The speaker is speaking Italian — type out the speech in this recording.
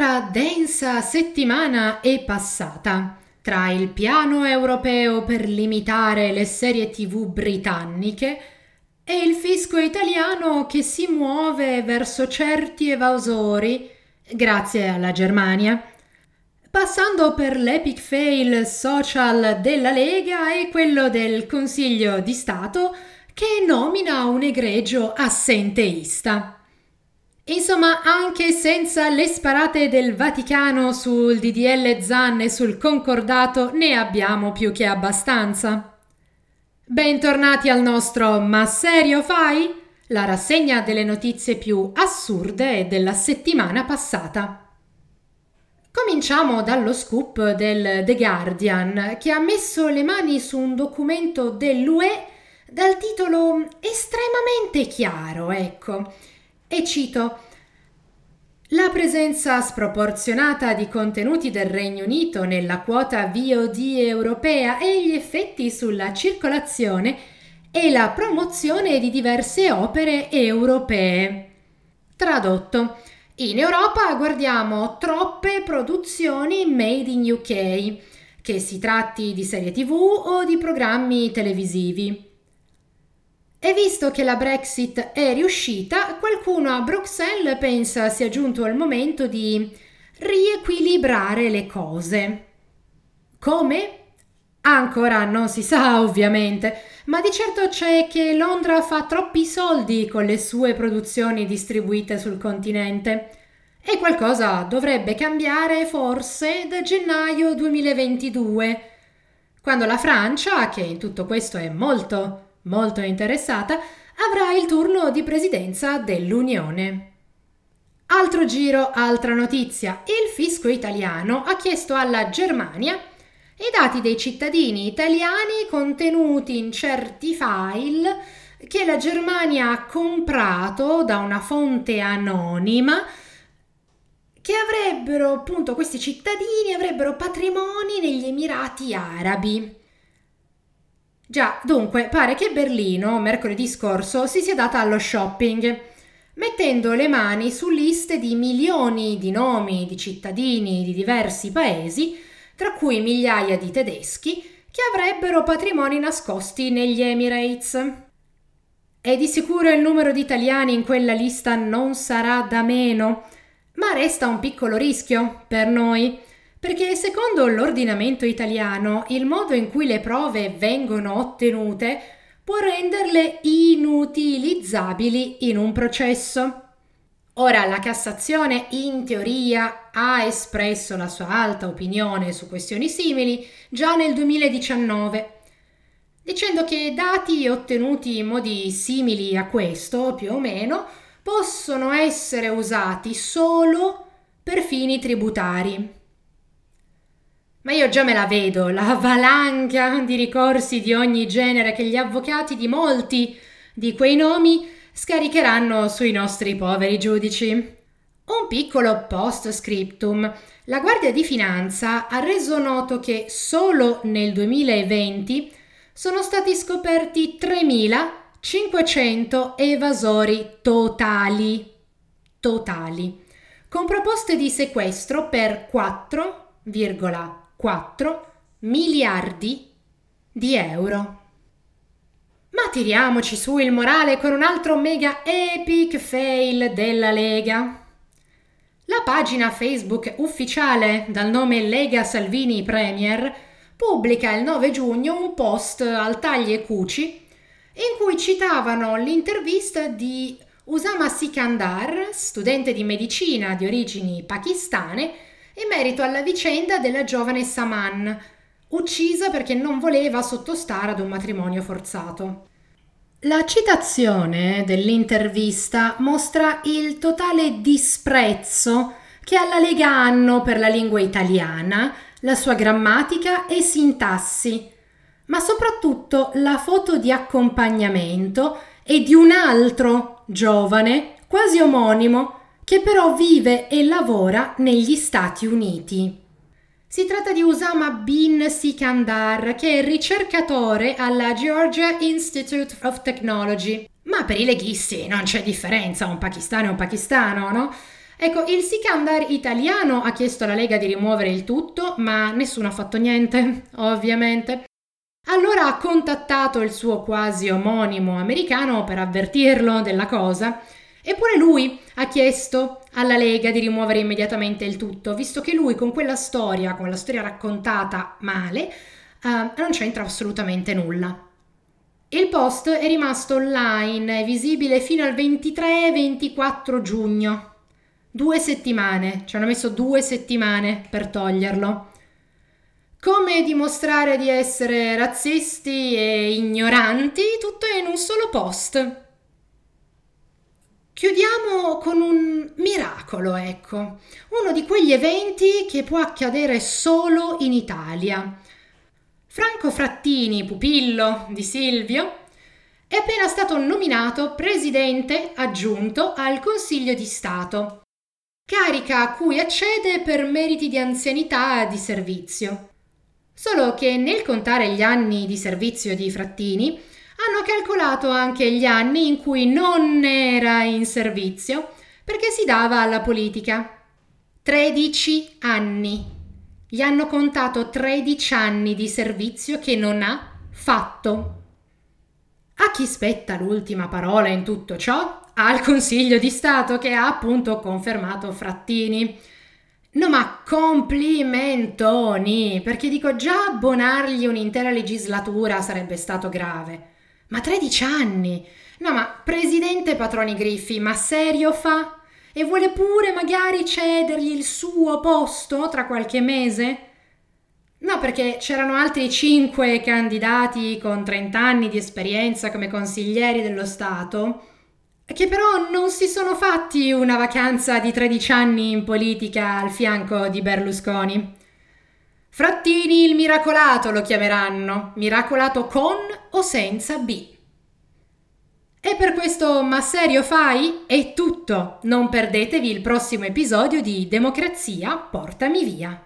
Un'altra densa settimana è passata tra il piano europeo per limitare le serie tv britanniche e il fisco italiano che si muove verso certi evasori grazie alla Germania, passando per l'epic fail social della Lega e quello del Consiglio di Stato che nomina un egregio assenteista. Insomma, anche senza le sparate del Vaticano sul DDL Zan e sul concordato ne abbiamo più che abbastanza. Bentornati al nostro Ma serio fai? La rassegna delle notizie più assurde della settimana passata. Cominciamo dallo scoop del The Guardian che ha messo le mani su un documento dell'UE dal titolo estremamente chiaro, ecco e cito la presenza sproporzionata di contenuti del Regno Unito nella quota VOD europea e gli effetti sulla circolazione e la promozione di diverse opere europee. Tradotto, in Europa guardiamo troppe produzioni made in UK, che si tratti di serie tv o di programmi televisivi. E visto che la Brexit è riuscita, qualcuno a Bruxelles pensa sia giunto il momento di riequilibrare le cose. Come? Ancora non si sa ovviamente, ma di certo c'è che Londra fa troppi soldi con le sue produzioni distribuite sul continente. E qualcosa dovrebbe cambiare forse da gennaio 2022, quando la Francia, che in tutto questo è molto molto interessata, avrà il turno di presidenza dell'Unione. Altro giro, altra notizia. Il fisco italiano ha chiesto alla Germania i dati dei cittadini italiani contenuti in certi file che la Germania ha comprato da una fonte anonima che avrebbero appunto questi cittadini avrebbero patrimoni negli Emirati Arabi. Già, dunque, pare che Berlino, mercoledì scorso, si sia data allo shopping, mettendo le mani su liste di milioni di nomi di cittadini di diversi paesi, tra cui migliaia di tedeschi, che avrebbero patrimoni nascosti negli Emirates. E di sicuro il numero di italiani in quella lista non sarà da meno, ma resta un piccolo rischio per noi perché secondo l'ordinamento italiano il modo in cui le prove vengono ottenute può renderle inutilizzabili in un processo. Ora la Cassazione in teoria ha espresso la sua alta opinione su questioni simili già nel 2019, dicendo che dati ottenuti in modi simili a questo, più o meno, possono essere usati solo per fini tributari. Ma io già me la vedo, la valanga di ricorsi di ogni genere che gli avvocati di molti di quei nomi scaricheranno sui nostri poveri giudici. Un piccolo post scriptum. La Guardia di Finanza ha reso noto che solo nel 2020 sono stati scoperti 3.500 evasori totali. Totali. Con proposte di sequestro per 4,4 4 miliardi di euro. Ma tiriamoci su il morale con un altro mega epic fail della Lega. La pagina Facebook ufficiale dal nome Lega Salvini Premier pubblica il 9 giugno un post al tagli e cuci in cui citavano l'intervista di Usama Sikandar, studente di medicina di origini pakistane, in merito alla vicenda della giovane Saman, uccisa perché non voleva sottostare ad un matrimonio forzato. La citazione dell'intervista mostra il totale disprezzo che alla Lega hanno per la lingua italiana, la sua grammatica e sintassi, ma soprattutto la foto di accompagnamento e di un altro giovane, quasi omonimo, che però vive e lavora negli Stati Uniti. Si tratta di Usama bin Sikandar, che è ricercatore alla Georgia Institute of Technology. Ma per i leghisti non c'è differenza, un pakistano è un pakistano, no? Ecco, il Sikandar italiano ha chiesto alla Lega di rimuovere il tutto, ma nessuno ha fatto niente, ovviamente. Allora ha contattato il suo quasi omonimo americano per avvertirlo della cosa, eppure lui ha chiesto alla Lega di rimuovere immediatamente il tutto, visto che lui con quella storia, con la storia raccontata male, uh, non c'entra assolutamente nulla. Il post è rimasto online, visibile fino al 23-24 giugno. Due settimane, ci hanno messo due settimane per toglierlo. Come dimostrare di essere razzisti e ignoranti, tutto in un solo post. Chiudiamo con un miracolo, ecco, uno di quegli eventi che può accadere solo in Italia. Franco Frattini, pupillo di Silvio, è appena stato nominato presidente aggiunto al Consiglio di Stato, carica a cui accede per meriti di anzianità di servizio. Solo che nel contare gli anni di servizio di Frattini, hanno calcolato anche gli anni in cui non era in servizio perché si dava alla politica. 13 anni gli hanno contato 13 anni di servizio che non ha fatto. A chi spetta l'ultima parola in tutto ciò? Al Consiglio di Stato che ha appunto confermato Frattini. No, ma complimentoni, perché dico già abbonargli un'intera legislatura sarebbe stato grave. Ma 13 anni! No, ma presidente Patroni Griffi, ma serio fa? e vuole pure magari cedergli il suo posto tra qualche mese? No, perché c'erano altri cinque candidati con 30 anni di esperienza come consiglieri dello Stato, che però non si sono fatti una vacanza di 13 anni in politica al fianco di Berlusconi. Frattini il miracolato lo chiameranno, miracolato con o senza B. E per questo Ma serio fai? È tutto! Non perdetevi il prossimo episodio di Democrazia, portami via!